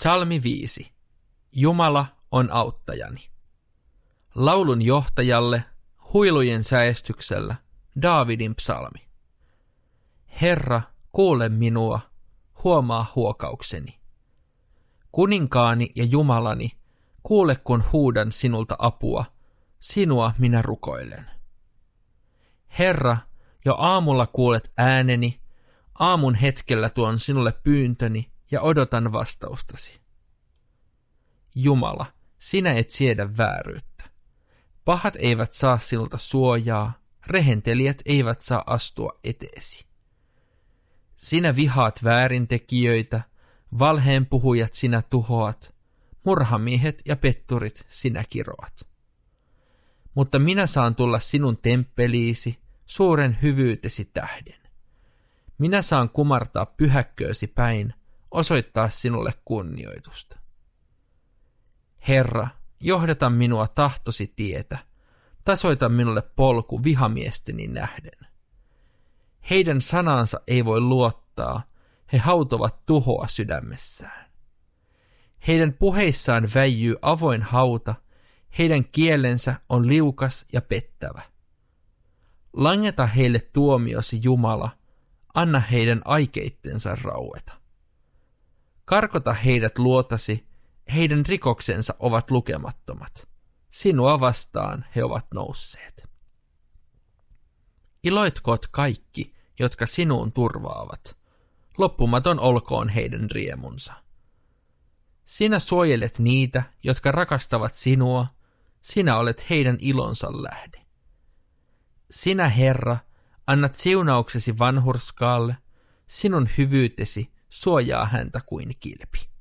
Psalmi 5. Jumala on auttajani. Laulun johtajalle, huilujen säestyksellä, Daavidin psalmi. Herra, kuule minua, huomaa huokaukseni. Kuninkaani ja Jumalani, kuule kun huudan sinulta apua, sinua minä rukoilen. Herra, jo aamulla kuulet ääneni, aamun hetkellä tuon sinulle pyyntöni ja odotan vastaustasi. Jumala, sinä et siedä vääryyttä. Pahat eivät saa sinulta suojaa, rehentelijät eivät saa astua eteesi. Sinä vihaat väärintekijöitä, valheen puhujat sinä tuhoat, murhamiehet ja petturit sinä kiroat. Mutta minä saan tulla sinun temppeliisi, suuren hyvyytesi tähden. Minä saan kumartaa pyhäkköösi päin, osoittaa sinulle kunnioitusta. Herra, johdata minua tahtosi tietä, tasoita minulle polku vihamiesteni nähden. Heidän sanansa ei voi luottaa, he hautovat tuhoa sydämessään. Heidän puheissaan väijyy avoin hauta, heidän kielensä on liukas ja pettävä. Langeta heille tuomiosi Jumala, anna heidän aikeittensa raueta. Karkota heidät luotasi, heidän rikoksensa ovat lukemattomat. Sinua vastaan he ovat nousseet. Iloitkoot kaikki, jotka sinuun turvaavat. Loppumaton olkoon heidän riemunsa. Sinä suojelet niitä, jotka rakastavat sinua, sinä olet heidän ilonsa lähde. Sinä, Herra, annat siunauksesi vanhurskaalle, sinun hyvyytesi suojaa häntä kuin kilpi.